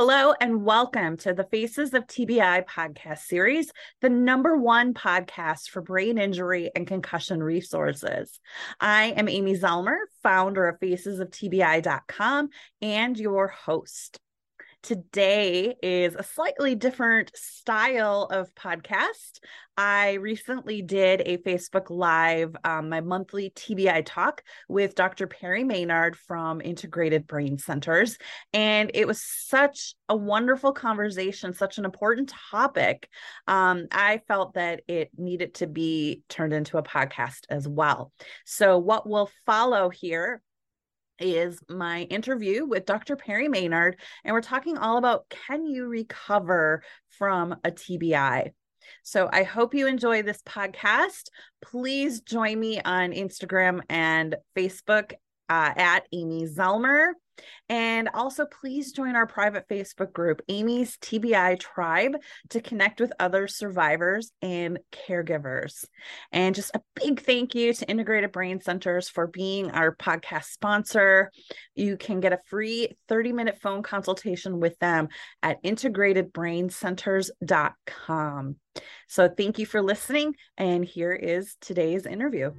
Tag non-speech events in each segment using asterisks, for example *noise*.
Hello and welcome to the Faces of TBI podcast series, the number one podcast for brain injury and concussion resources. I am Amy Zellmer, founder of facesoftbi.com and your host. Today is a slightly different style of podcast. I recently did a Facebook Live, um, my monthly TBI talk with Dr. Perry Maynard from Integrated Brain Centers. And it was such a wonderful conversation, such an important topic. Um, I felt that it needed to be turned into a podcast as well. So, what will follow here is my interview with Dr. Perry Maynard, and we're talking all about can you recover from a TBI? So I hope you enjoy this podcast. Please join me on Instagram and Facebook uh, at Amy Zellmer. And also, please join our private Facebook group, Amy's TBI Tribe, to connect with other survivors and caregivers. And just a big thank you to Integrated Brain Centers for being our podcast sponsor. You can get a free 30 minute phone consultation with them at integratedbraincenters.com. So, thank you for listening. And here is today's interview.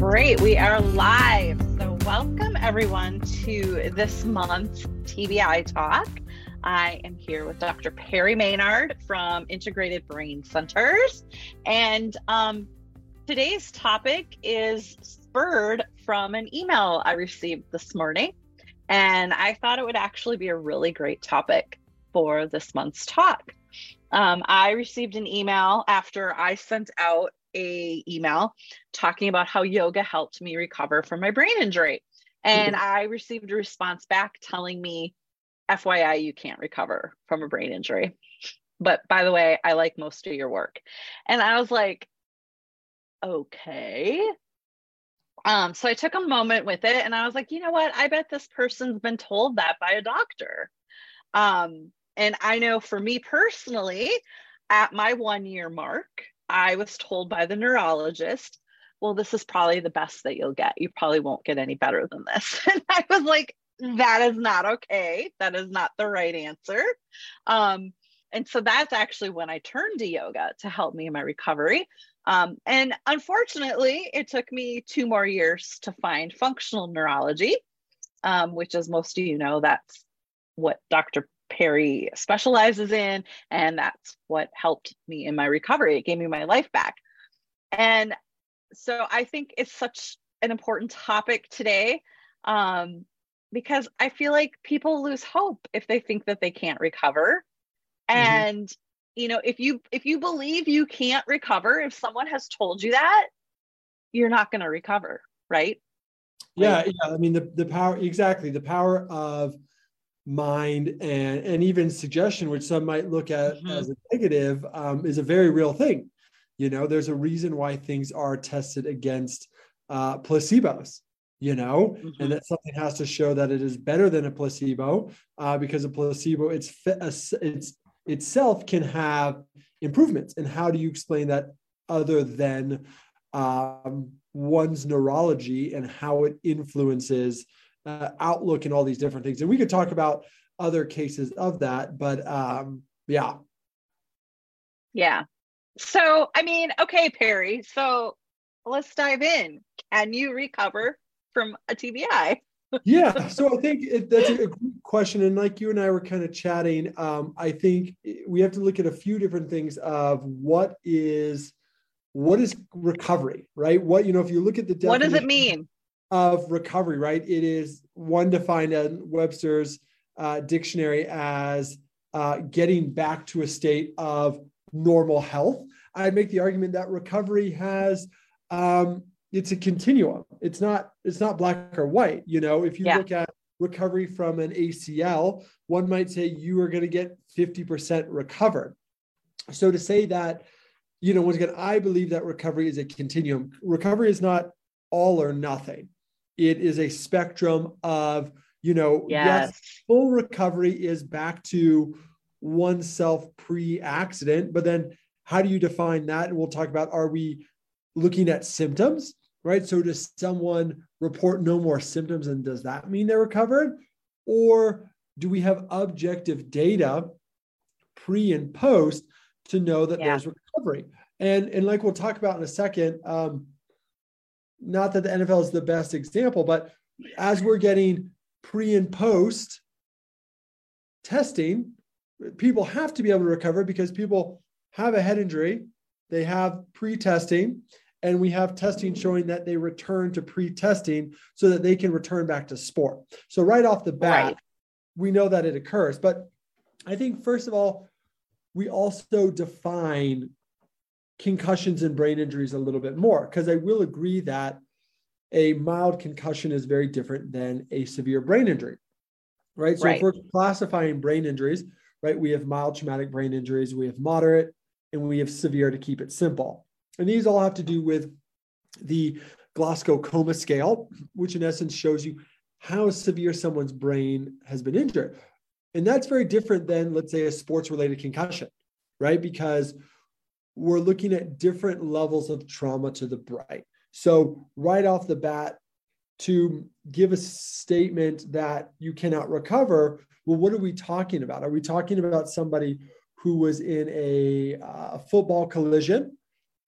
Great. We are live. So, welcome everyone to this month's TBI Talk. I am here with Dr. Perry Maynard from Integrated Brain Centers. And um, today's topic is spurred from an email I received this morning. And I thought it would actually be a really great topic for this month's talk. Um, I received an email after I sent out a email talking about how yoga helped me recover from my brain injury. And. I received a response back telling me, FYI, you can't recover from a brain injury. But by the way, I like most of your work. And I was like, okay. Um, so I took a moment with it and I was like, you know what? I bet this person's been told that by a doctor. Um, and I know for me personally, at my one year mark, I was told by the neurologist, well, this is probably the best that you'll get. You probably won't get any better than this. *laughs* And I was like, that is not okay. That is not the right answer. Um, and so that's actually when I turned to yoga to help me in my recovery. Um, and unfortunately, it took me two more years to find functional neurology, um, which, as most of you know, that's what Dr. Perry specializes in. And that's what helped me in my recovery. It gave me my life back. And so I think it's such an important topic today um, because I feel like people lose hope if they think that they can't recover. Mm-hmm. And you know, if you if you believe you can't recover, if someone has told you that, you're not going to recover, right? Yeah, yeah. I mean, the the power exactly the power of mind and and even suggestion which some might look at mm-hmm. as a negative um, is a very real thing you know there's a reason why things are tested against uh, placebos you know mm-hmm. and that something has to show that it is better than a placebo uh, because a placebo it's it's itself can have improvements and how do you explain that other than um, one's neurology and how it influences uh, outlook and all these different things. And we could talk about other cases of that, but um, yeah. Yeah. So, I mean, okay, Perry. So let's dive in. Can you recover from a TBI? *laughs* yeah. So I think it, that's a great question. And like you and I were kind of chatting, um, I think we have to look at a few different things of what is what is recovery, right? What, you know, if you look at the what does it mean? Of recovery, right? It is one defined in Webster's uh, dictionary as uh, getting back to a state of normal health. I'd make the argument that recovery has um, it's a continuum. It's not it's not black or white. You know, if you yeah. look at recovery from an ACL, one might say you are going to get 50% recovered. So to say that, you know, once again, I believe that recovery is a continuum. Recovery is not all or nothing it is a spectrum of you know yes. yes full recovery is back to oneself pre-accident but then how do you define that and we'll talk about are we looking at symptoms right? So does someone report no more symptoms and does that mean they're recovered? Or do we have objective data pre and post to know that yeah. there's recovery? And, and like we'll talk about in a second, um, not that the NFL is the best example, but as we're getting pre and post testing, people have to be able to recover because people have a head injury, they have pre testing, and we have testing showing that they return to pre testing so that they can return back to sport. So, right off the bat, right. we know that it occurs. But I think, first of all, we also define concussions and brain injuries a little bit more because I will agree that a mild concussion is very different than a severe brain injury. Right. So, right. if we're classifying brain injuries, right, we have mild traumatic brain injuries, we have moderate, and we have severe to keep it simple. And these all have to do with the Glasgow Coma Scale, which in essence shows you how severe someone's brain has been injured. And that's very different than, let's say, a sports related concussion, right? Because we're looking at different levels of trauma to the brain. So, right off the bat, to give a statement that you cannot recover, well, what are we talking about? Are we talking about somebody who was in a uh, football collision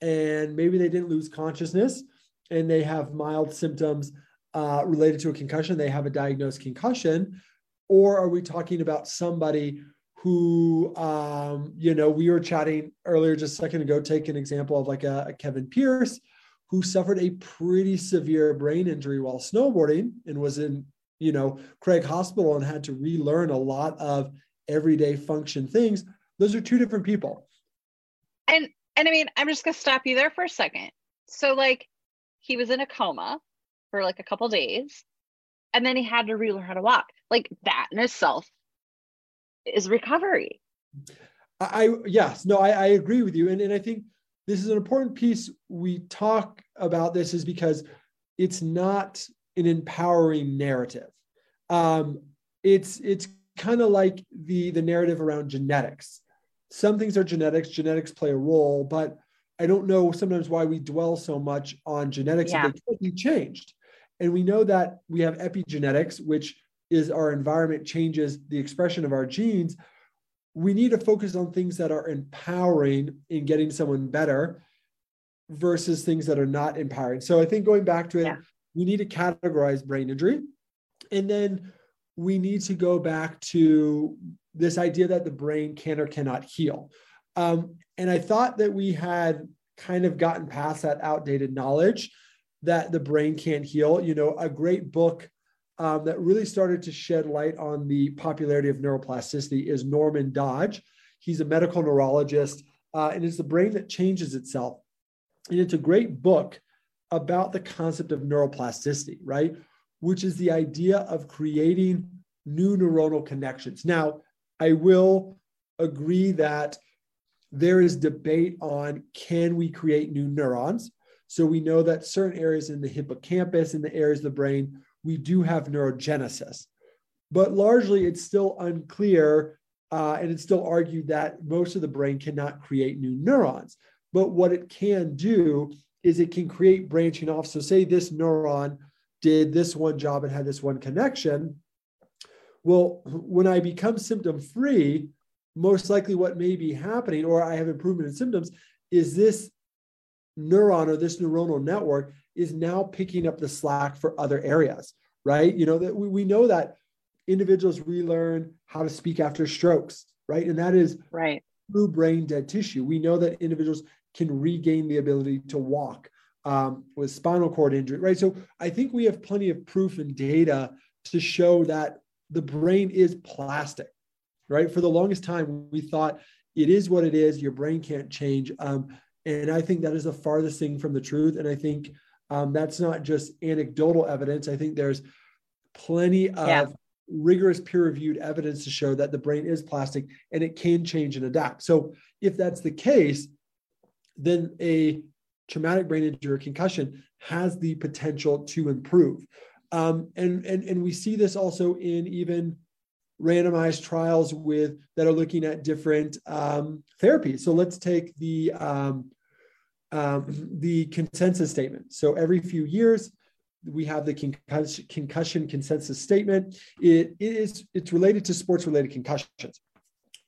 and maybe they didn't lose consciousness and they have mild symptoms uh, related to a concussion, they have a diagnosed concussion? Or are we talking about somebody who, um, you know, we were chatting earlier just a second ago, take an example of like a, a Kevin Pearce who suffered a pretty severe brain injury while snowboarding and was in, you know, Craig Hospital and had to relearn a lot of everyday function things. Those are two different people. And and I mean, I'm just going to stop you there for a second. So, like, he was in a coma for like a couple days, and then he had to relearn how to walk. Like, that in itself is recovery. I, yes, no, I, I agree with you. And, and I think this is an important piece. We talk about this is because it's not an empowering narrative. Um, it's it's kind of like the the narrative around genetics some things are genetics genetics play a role but i don't know sometimes why we dwell so much on genetics yeah. they can be changed and we know that we have epigenetics which is our environment changes the expression of our genes we need to focus on things that are empowering in getting someone better versus things that are not empowering so i think going back to it yeah. we need to categorize brain injury and then we need to go back to this idea that the brain can or cannot heal. Um, and I thought that we had kind of gotten past that outdated knowledge that the brain can't heal. You know, a great book um, that really started to shed light on the popularity of neuroplasticity is Norman Doidge. He's a medical neurologist, uh, and it's the brain that changes itself. And it's a great book about the concept of neuroplasticity, right? Which is the idea of creating new neuronal connections. Now, I will agree that there is debate on can we create new neurons? So we know that certain areas in the hippocampus, in the areas of the brain, we do have neurogenesis. But largely, it's still unclear, uh, and it's still argued that most of the brain cannot create new neurons. But what it can do is it can create branching off. So, say this neuron did this one job and had this one connection. Well, when I become symptom free, most likely what may be happening, or I have improvement in symptoms, is this neuron or this neuronal network is now picking up the slack for other areas, right? You know, that we, we know that individuals relearn how to speak after strokes, right? And that is right through brain dead tissue. We know that individuals can regain the ability to walk um, with spinal cord injury, right? So I think we have plenty of proof and data to show that the brain is plastic, right? For the longest time, we thought it is what it is. Your brain can't change. Um, and I think that is the farthest thing from the truth. And I think um, that's not just anecdotal evidence. I think there's plenty of yeah. rigorous peer reviewed evidence to show that the brain is plastic and it can change and adapt. So if that's the case, then a traumatic brain injury or concussion has the potential to improve. Um, and, and, and we see this also in even randomized trials with that are looking at different um, therapies. So let's take the um, um, the consensus statement. So every few years, we have the concussion, concussion consensus statement. It is it's related to sports related concussions,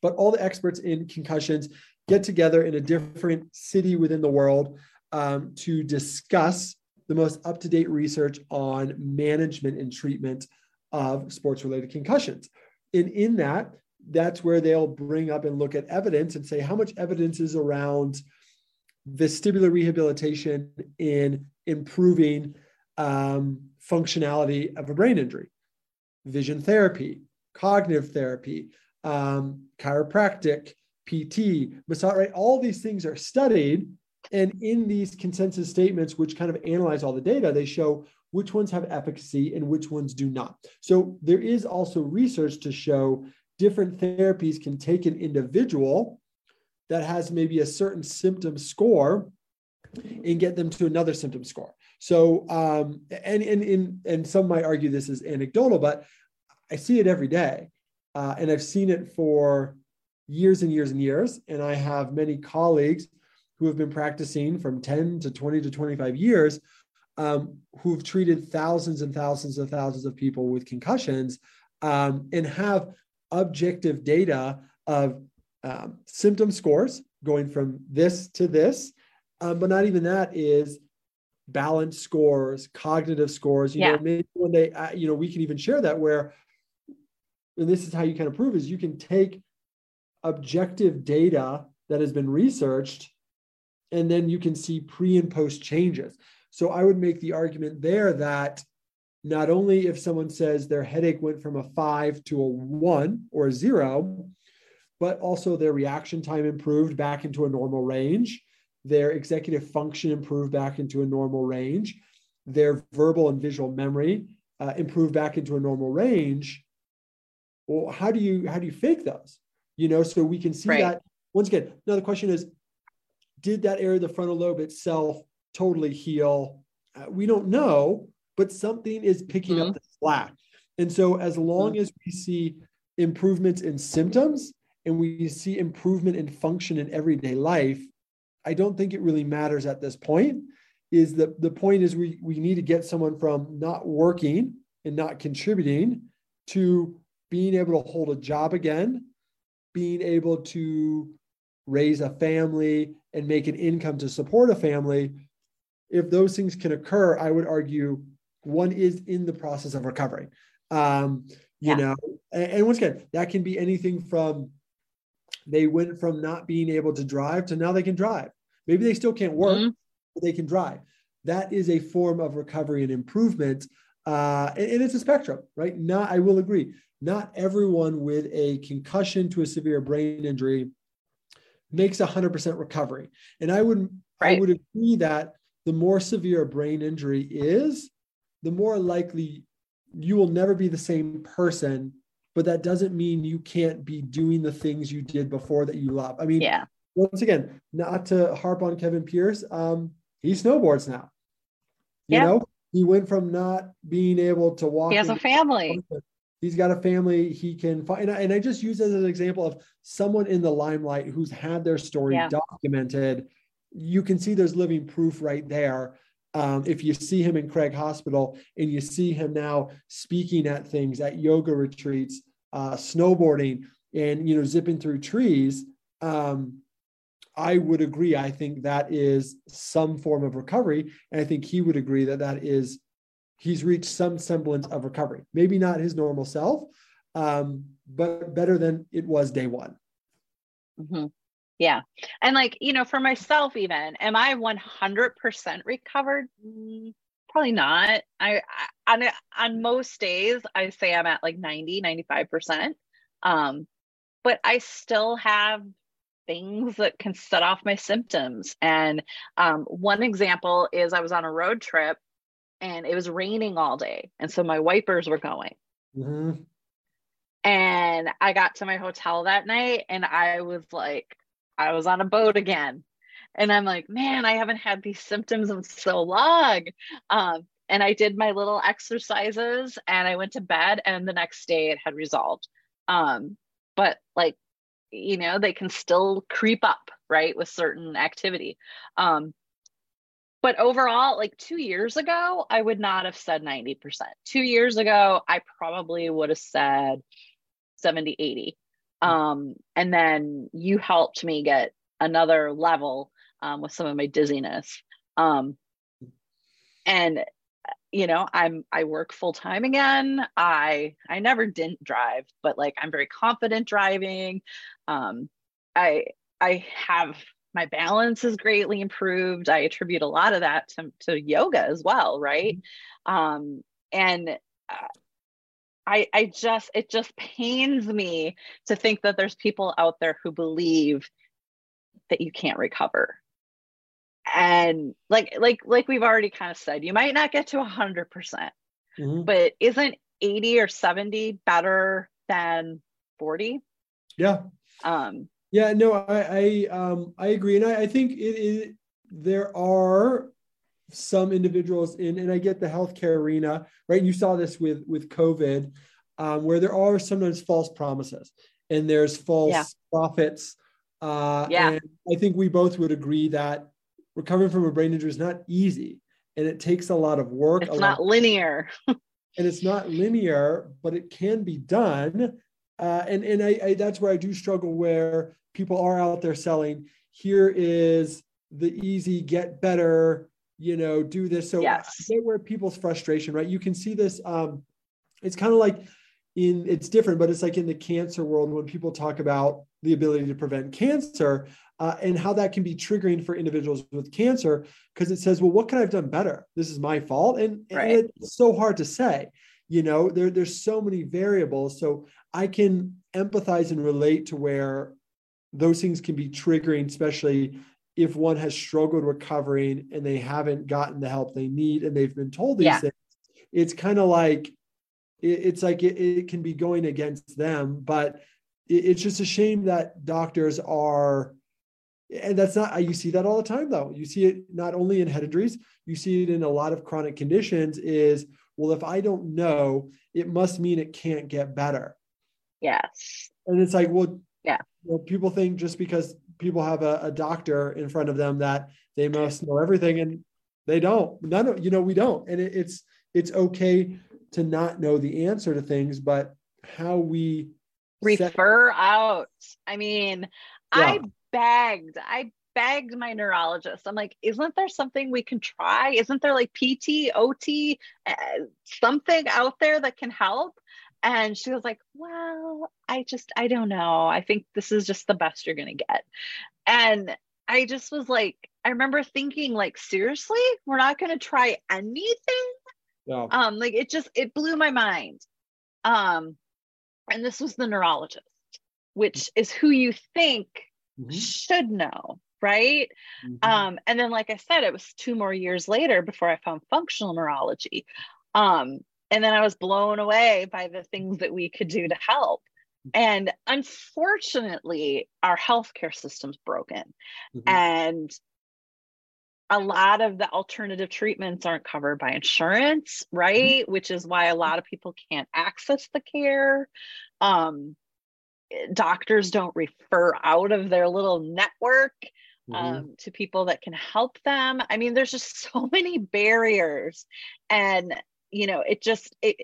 but all the experts in concussions get together in a different city within the world um, to discuss the most up to date research on management and treatment of sports related concussions. And in that, that's where they'll bring up and look at evidence and say how much evidence is around vestibular rehabilitation in improving um, functionality of a brain injury, vision therapy, cognitive therapy, um, chiropractic, PT, massage, right? All these things are studied. And in these consensus statements, which kind of analyze all the data, they show which ones have efficacy and which ones do not. So there is also research to show different therapies can take an individual that has maybe a certain symptom score and get them to another symptom score. So, um, and, and, and, and some might argue this is anecdotal, but I see it every day. Uh, and I've seen it for years and years and years. And I have many colleagues who have been practicing from 10 to 20 to 25 years um, who've treated thousands and thousands of thousands of people with concussions um, and have objective data of um, symptom scores going from this to this. Um, but not even that is balance scores, cognitive scores. You yeah. know, maybe when they, uh, you know, we can even share that where, and this is how you kind of prove is you can take objective data that has been researched, and then you can see pre and post changes. So I would make the argument there that not only if someone says their headache went from a five to a one or a zero, but also their reaction time improved back into a normal range, their executive function improved back into a normal range, their verbal and visual memory uh, improved back into a normal range. Well, how do you how do you fake those? You know, so we can see right. that once again. Now the question is, did that area of the frontal lobe itself totally heal? Uh, we don't know, but something is picking mm-hmm. up the slack. And so, as long mm-hmm. as we see improvements in symptoms and we see improvement in function in everyday life, I don't think it really matters at this point. Is that the point is we, we need to get someone from not working and not contributing to being able to hold a job again, being able to raise a family and make an income to support a family. If those things can occur, I would argue one is in the process of recovering. Um, you yeah. know, and, and once again, that can be anything from they went from not being able to drive to now they can drive. Maybe they still can't work, mm-hmm. but they can drive. That is a form of recovery and improvement. Uh, and, and, it's a spectrum, right? Not, I will agree, not everyone with a concussion to a severe brain injury makes 100% recovery. And I would, right. I would agree that the more severe a brain injury is, the more likely you will never be the same person but that doesn't mean you can't be doing the things you did before that you love. I mean yeah. once again not to harp on kevin pearce um he snowboards now. You yeah. know he went from not being able to walk he has a family. he's got a family he can find. And I, just use as an example of someone in the limelight who's had their story yeah. documented. You can see there's living proof right there um, if you see him in Craig Hospital and you see him now speaking at things at yoga retreats, uh, snowboarding, and you know zipping through trees, um, I would agree. I think that is some form of recovery, and I think he would agree that that is he's reached some semblance of recovery. Maybe not his normal self, um, but better than it was day one. Mm-hmm. Yeah. And like, you know, for myself, even, am I 100% recovered? Mm, probably not. I, I, on, on most days, I say I'm at like 90, 95%. Um, but I still have things that can set off my symptoms. And um, one example is I was on a road trip and it was raining all day. And so my wipers were going. Mm-hmm. And I got to my hotel that night and I was like, I was on a boat again. And I'm like, man, I haven't had these symptoms in so long. Um, and I did my little exercises and I went to bed, and the next day it had resolved. Um, but like, you know, they can still creep up, right, with certain activity. Um, but overall, like two years ago, I would not have said 90%. Two years ago, I probably would have said 70, 80. Um, and then you helped me get another level um, with some of my dizziness. Um, and you know i'm i work full time again i i never didn't drive but like i'm very confident driving um i i have my balance is greatly improved i attribute a lot of that to, to yoga as well right mm-hmm. um and uh, I, I just it just pains me to think that there's people out there who believe that you can't recover. And like like like we've already kind of said you might not get to 100% mm-hmm. but isn't 80 or 70 better than 40 yeah. Um yeah no i i um i agree. And i, I think it, it there are some individuals in and i get the healthcare arena right you saw this with with covid um, where there are sometimes false promises and there's false yeah. prophets uh, yeah. and i think we both would agree that recovering from a brain injury is not easy and it takes a lot of work. It's not lot, linear. *laughs* and it's not linear, but it can be done. Uh, and and I, I, that's where I do struggle where people are out there selling. Here is the easy get better, you know, do this. So yes. where people's frustration, right? You can see this. Um, it's kind of like in it's different, but it's like in the cancer world when people talk about the ability to prevent cancer uh, and how that can be triggering for individuals with cancer because it says, well, what could I have done better? This is my fault. And, right. and it's so hard to say. You know, there, there's so many variables. So I can empathize and relate to where those things can be triggering, especially if one has struggled recovering and they haven't gotten the help they need and they've been told these yeah. things. It's kind of like, it's like it, it, can be going against them, but it's just a shame that doctors are and that's not you see that all the time though you see it not only in head injuries you see it in a lot of chronic conditions is well if i don't know it must mean it can't get better yes and it's like well yeah you know, people think just because people have a, a, doctor in front of them that they must know everything and they don't none of you know we don't and it, it's it's okay to not know the answer to things but how we refer set- out i mean yeah. i begged, I begged my neurologist. I'm like, isn't there something we can try? Isn't there like PT, OT, uh, something out there that can help? And she was like, well, I just, I don't know. I think this is just the best you're going to get. And I just was like, I remember thinking, like, seriously, we're not going to try anything. Yeah. Um, like it just, it blew my mind. Um, and this was the neurologist, which is who you think mm-hmm. should know right mm-hmm. um and then like i said it was two more years later before i found functional neurology um and then i was blown away by the things that we could do to help and unfortunately our healthcare system's broken mm-hmm. and a lot of the alternative treatments aren't covered by insurance right mm-hmm. which is why a lot of people can't access the care um doctors don't refer out of their little network mm-hmm. um, to people that can help them. I mean, there's just *laughs* so many barriers. And, you know, it just, it,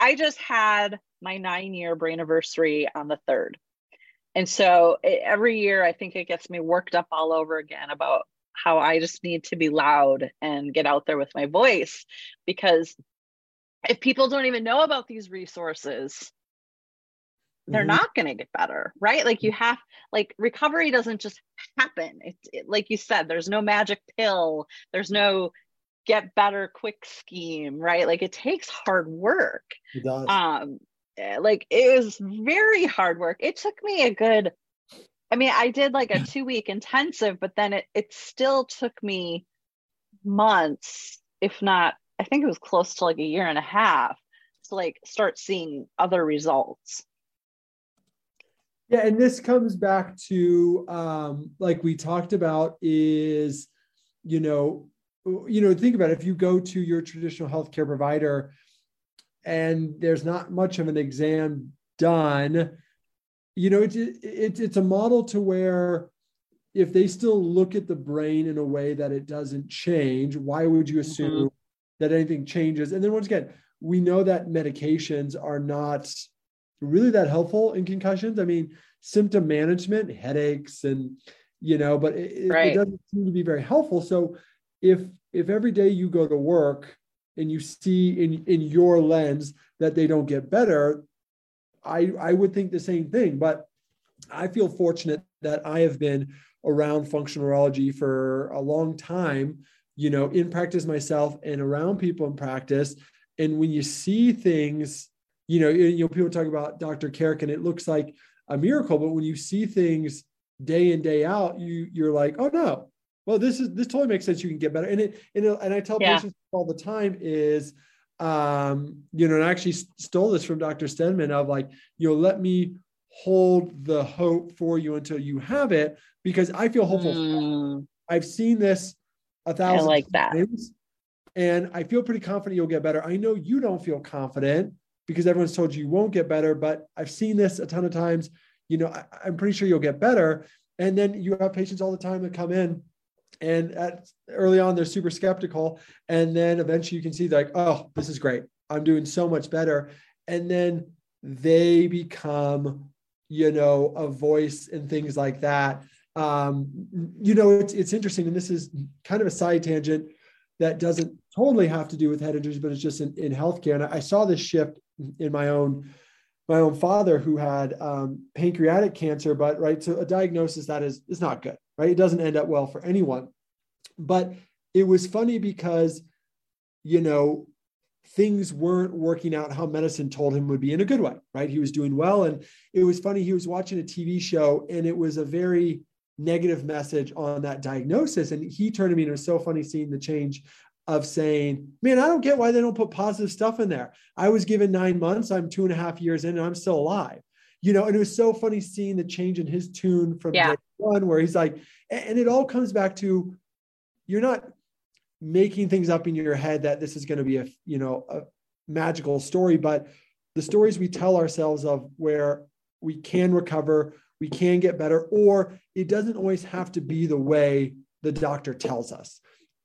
I just had my nine year brain anniversary on the third. And so it, every year, I think it gets me worked up all over again about how I just need to be loud and get out there with my voice because if people don't even know about these resources, they're mm-hmm. not going to get better right like you have like recovery doesn't just happen it's it, like you said there's no magic pill there's no get better quick scheme right? Like it takes hard work. It does. um eh, like it was very hard work. It took me a good i mean i did like a two week intensive but then it it still took me months if not i think it was close to like a year and a half to like start seeing other results. Yeah, and this comes back to um, like we talked about is, you know, you know, think about it. if you go to your traditional healthcare provider and there's not much of an exam done, you know, it's it, it's a model to where if they still look at the brain in a way that it doesn't change, why would you assume mm-hmm. that anything changes? And then once again, we know that medications are not really that helpful in concussions. I mean, symptom management, headaches, and you know, but it, right. it doesn't seem to be very helpful. So if if every day you go to work and you see in in your lens that they don't get better, I I would think the same thing. But I feel fortunate that I have been around functional neurology for a long time, you know, in practice myself and around people in practice. And when you see things, you know, you know, people talk about Dr. Carrick and it looks like a miracle, but when you see things day in, day out, you you're like, oh no, well, this is this totally makes sense. You can get better. And it and, it, and I tell yeah. patients all the time is um, you know, and I actually stole this from Dr. Stenman of like, you know, let me hold the hope for you until you have it because I feel hopeful. Mm. I've seen this a thousand I like that. Times, and I feel pretty confident you'll get better. I know you don't feel confident because everyone's told you you won't get better, but I've seen this a ton of times. You know, I, I'm pretty sure you'll get better. And then you have patients all the time that come in and at early on they're super skeptical. And then eventually you can see like oh this is great. I'm doing so much better. And then they become you know a voice and things like that. Um, you know it's it's interesting. And this is kind of a side tangent that doesn't totally have to do with head injuries but it's just in, in healthcare. And I, saw this shift in my own my own father who had um, pancreatic cancer but right so a diagnosis that is is not good right it doesn't end up well for anyone but it was funny because you know things weren't working out how medicine told him would be in a good way, right? He was doing well. And it was funny, he was watching a TV show and it was a very negative message on that diagnosis. And he turned to me and it was so funny seeing the change of saying, Man, I don't get why they don't put positive stuff in there. I was given nine months, I'm two and a half years in, and I'm still alive. You know, and it was so funny seeing the change in his tune from yeah. day one, where he's like, and it all comes back to you're not making things up in your head that this is going to be a you know a magical story but the stories we tell ourselves of where we can recover we can get better or it doesn't always have to be the way the doctor tells us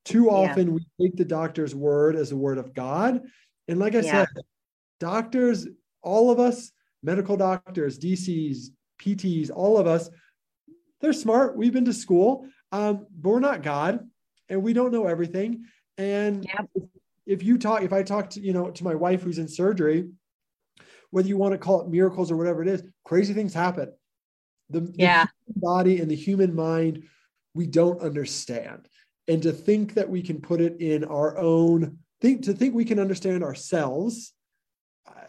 too often yeah. we take the doctor's word as a word of god and like i yeah. said doctors all of us medical doctors dcs pts all of us they're smart we've been to school um, but we're not god and we don't know everything. And if you talk, if I talk to, you know, to my wife who's in surgery, whether you want to call it miracles or whatever it is, crazy things happen. The, yeah. the body and the human mind, we don't understand. And to think that we can put it in our own think to think we can understand ourselves,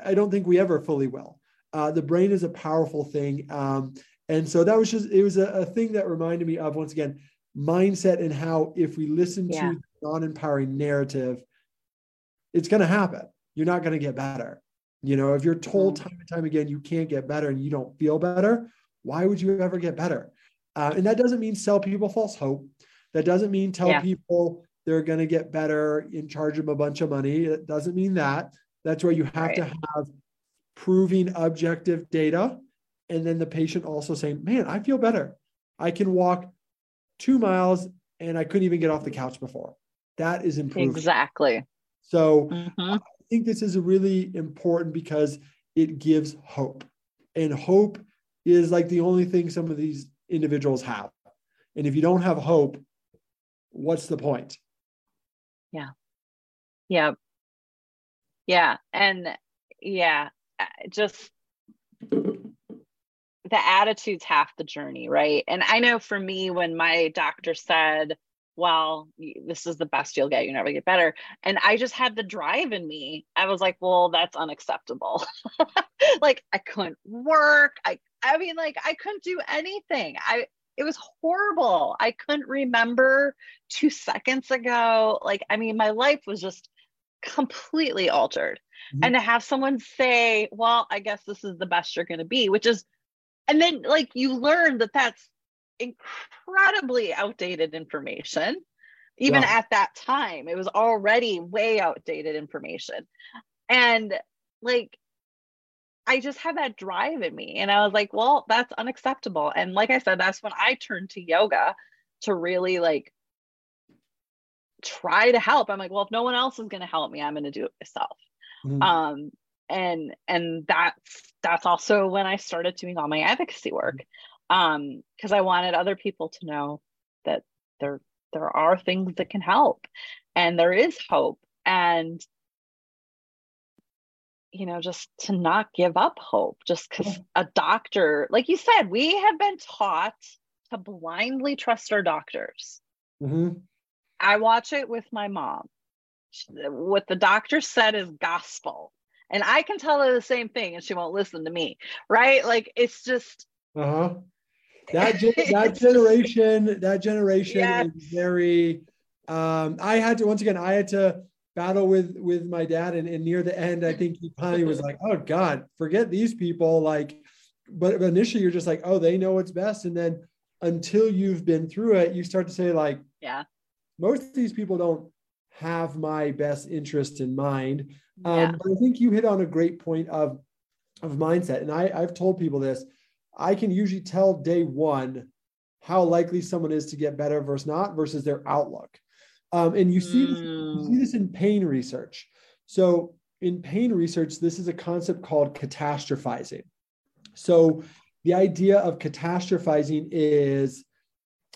I don't think we ever fully will. Uh, the brain is a powerful thing. Um, and so that was just, it was a, a thing that reminded me of once again, mindset and how if we listen yeah. to non-empowering narrative, it's going to happen. You're not going to get better. You know, if you're told mm-hmm. time and time again you can't get better and you don't feel better, why would you ever get better? Uh, and that doesn't mean sell people false hope. That doesn't mean tell yeah. people they're going to get better and charge them a bunch of money. It doesn't mean that. That's where you have right. to have proving objective data. And then the patient also saying, man, I feel better. I can walk two miles and I couldn't even get off the couch before. That is improvement. Exactly. So mm-hmm. I think this is really important because it gives hope. And hope is like the only thing some of these individuals have. And if you don't have hope, what's the point? Yeah. Yeah. Yeah. And yeah, just the attitude's half the journey, right? And I know for me, when my doctor said, well, this is the best you'll get, you never get better. And I just had the drive in me. I was like, well, that's unacceptable. *laughs* like I couldn't work. I I mean, like I couldn't do anything. I it was horrible. I couldn't remember two seconds ago. Like, I mean, my life was just completely altered. Mm-hmm. And to have someone say, well, I guess this is the best you're going to be, which is and then like you learn that that's incredibly outdated information even wow. at that time it was already way outdated information and like I just had that drive in me. And I was like, well, that's unacceptable. And like I said, that's when I turned to yoga to really like try to help. I'm like, well, if no one else is going to help me, I'm going to do it myself. Mm-hmm. Um, and and that's that's also when I started doing all my advocacy work. Um, because I wanted other people to know that there there are things that can help and there is hope. And you know, just to not give up hope, just because a doctor, like you said, we have been taught to blindly trust our doctors. Mm-hmm. I watch it with my mom. What the doctor said is gospel. And I can tell her the same thing and she won't listen to me. Right. Like it's just. Uh huh. That, *laughs* that generation, that generation yes. is very. Um, I had to, once again, I had to battle with with my dad and, and near the end i think he finally was like oh god forget these people like but initially you're just like oh they know what's best and then until you've been through it you start to say like yeah most of these people don't have my best interest in mind yeah. but i think you hit on a great point of of mindset and i i've told people this i can usually tell day one how likely someone is to get better versus not versus their outlook um, and you see, this, you see this in pain research. So, in pain research, this is a concept called catastrophizing. So, the idea of catastrophizing is,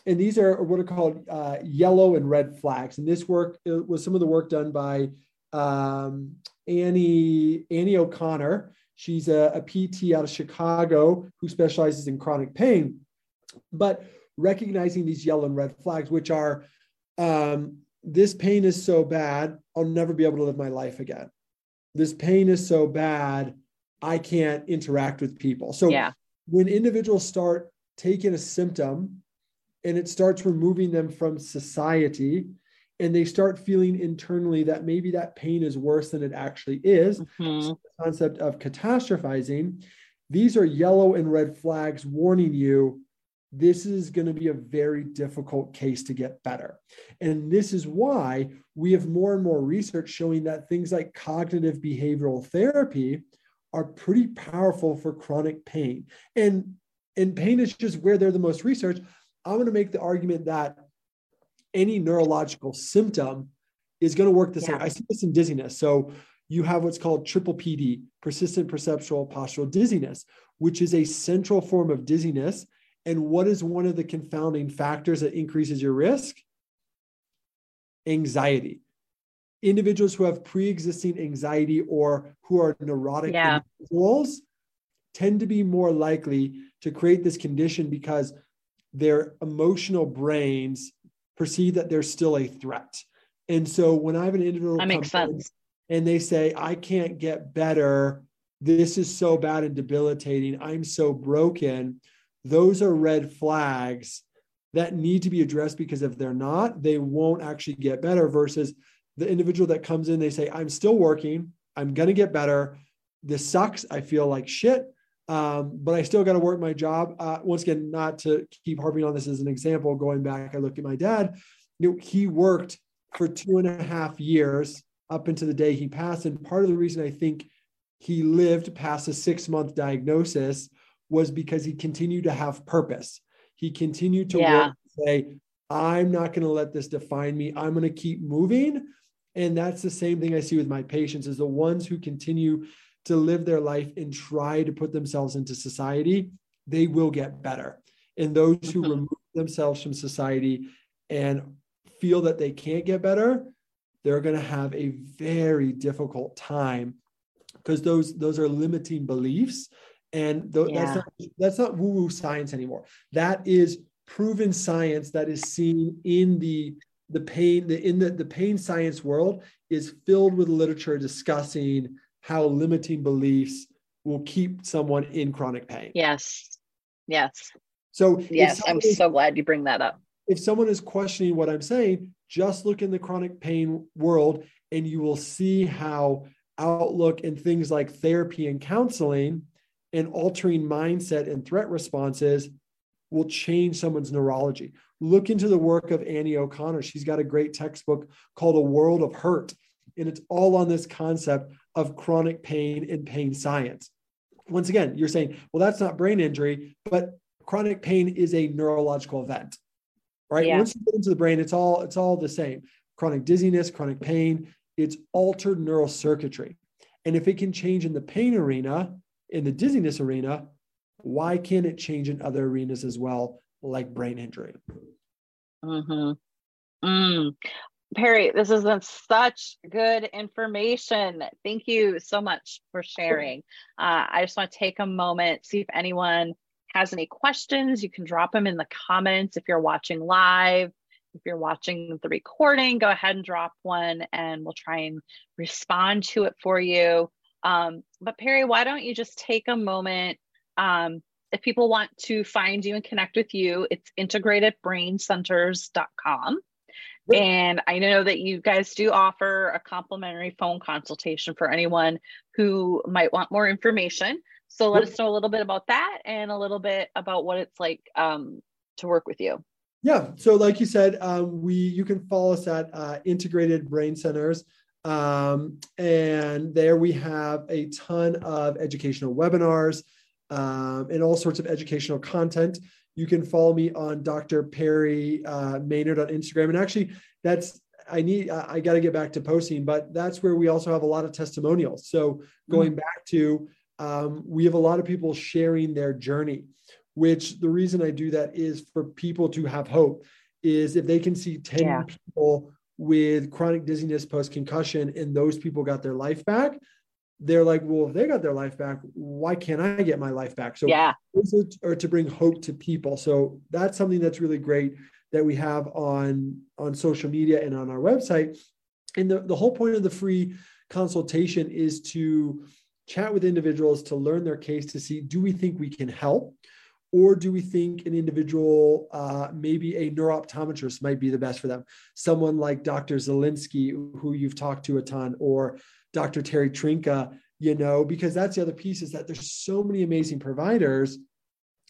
and these are what are called uh, yellow and red flags. And this work was some of the work done by um, Annie Annie O'Connor. She's a, a PT out of Chicago who specializes in chronic pain. But recognizing these yellow and red flags, which are um, this pain is so bad, I'll never be able to live my life again. This pain is so bad, I can't interact with people. So yeah. when individuals start taking a symptom and it starts removing them from society and they start feeling internally that maybe that pain is worse than it actually is, mm-hmm. so the concept of catastrophizing, these are yellow and red flags warning you this is going to be a very difficult case to get better. And this is why we have more and more research showing that things like cognitive behavioral therapy are pretty powerful for chronic pain. And, and pain is just where they're the most research. I'm going to make the argument that any neurological symptom is going to work the same. I see this in dizziness. So you have what's called triple PD, persistent perceptual postural dizziness, which is a central form of dizziness and what is one of the confounding factors that increases your risk? Anxiety. Individuals who have pre existing anxiety or who are neurotic yeah. individuals tend to be more likely to create this condition because their emotional brains perceive that there's still a threat. And so when I have an individual that makes sense. and they say, I can't get better, this is so bad and debilitating, I'm so broken those are red flags that need to be addressed because if they're not, they won't actually get better versus the individual that comes in, they say, I'm still working, I'm going to get better. This sucks. I feel like shit, um, but I still got to work my job. Uh, once again, not to keep harping on this as an example, going back, I look at my dad, you know, he worked for two and a half years up into the day he passed. And part of the reason I think he lived past a six month diagnosis was because he continued to have purpose. He continued to yeah. say, I'm not going to let this define me. I'm going to keep moving. And that's the same thing I see with my patients is the ones who continue to live their life and try to put themselves into society, they will get better. And those who mm-hmm. remove themselves from society and feel that they can't get better, they're going to have a very difficult time because those those are limiting beliefs and th- yeah. that's not that's not woo woo science anymore that is proven science that is seen in the the pain the in the, the pain science world is filled with literature discussing how limiting beliefs will keep someone in chronic pain yes yes so yes i'm so glad you bring that up if someone is questioning what i'm saying just look in the chronic pain world and you will see how outlook and things like therapy and counseling and altering mindset and threat responses will change someone's neurology. Look into the work of Annie O'Connor. She's got a great textbook called A World of Hurt, and it's all on this concept of chronic pain and pain science. once again, you're saying, well, that's not brain injury, but chronic pain is a neurological event, right? Yeah. Once you get into the brain, it's all it's all the same. Chronic dizziness, chronic pain, it's altered neural circuitry. And if it can change in the pain arena, in the dizziness arena, why can't it change in other arenas as well, like brain injury? Mm-hmm. Mm. Perry, this has been such good information. Thank you so much for sharing. Uh, I just want to take a moment, see if anyone has any questions. You can drop them in the comments if you're watching live. If you're watching the recording, go ahead and drop one and we'll try and respond to it for you. Um, but Perry, why don't you just take a moment? Um, if people want to find you and connect with you, it's integratedbraincenters.com. And I know that you guys do offer a complimentary phone consultation for anyone who might want more information. So let us know a little bit about that and a little bit about what it's like um, to work with you. Yeah. So, like you said, um, we you can follow us at uh, Integrated Brain Centers, um, and there we have a ton of educational webinars um, and all sorts of educational content. You can follow me on Dr. Perry uh, Maynard on Instagram. And actually, that's I need I got to get back to posting, but that's where we also have a lot of testimonials. So going mm-hmm. back to um, we have a lot of people sharing their journey, which the reason I do that is for people to have hope. Is if they can see ten yeah. people with chronic dizziness post concussion and those people got their life back, they're like, well, if they got their life back, why can't I get my life back? So yeah, or to bring hope to people. So that's something that's really great that we have on on social media and on our website. And the, the whole point of the free consultation is to chat with individuals to learn their case to see do we think we can help or do we think an individual, uh, maybe a neurooptometrist might be the best for them? Someone like Dr. Zelinsky, who you've talked to a ton, or Dr. Terry Trinka, you know, because that's the other piece is that there's so many amazing providers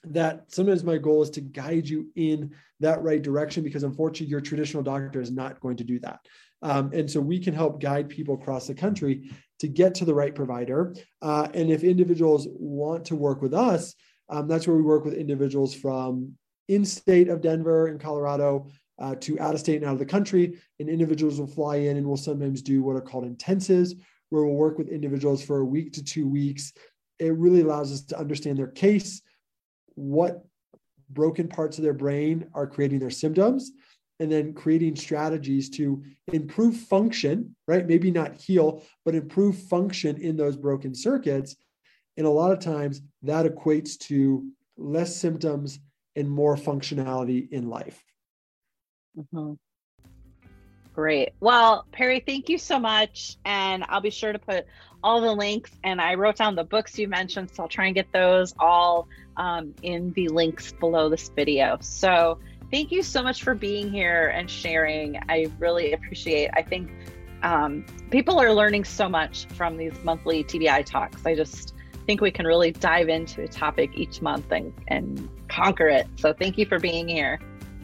that sometimes my goal is to guide you in that right direction because unfortunately your traditional doctor is not going to do that. Um, and so we can help guide people across the country to get to the right provider. Uh, and if individuals want to work with us, um, that's where we work with individuals from in state of Denver in Colorado uh, to out of state and out of the country. And individuals will fly in and we'll sometimes do what are called intensives, where we'll work with individuals for a week to two weeks. It really allows us to understand their case, what broken parts of their brain are creating their symptoms, and then creating strategies to improve function, right? Maybe not heal, but improve function in those broken circuits. And a lot of times that equates to less symptoms and more functionality in life. Mm-hmm. Great. Well, Perry, thank you so much. And I'll be sure to put all the links. And I wrote down the books you mentioned, so I'll try and get those all um, in the links below this video. So thank you so much for being here and sharing. I really appreciate. I think um, people are learning so much from these monthly TBI talks. I just think we can really dive into a topic each month and, and conquer it. So thank you for being here.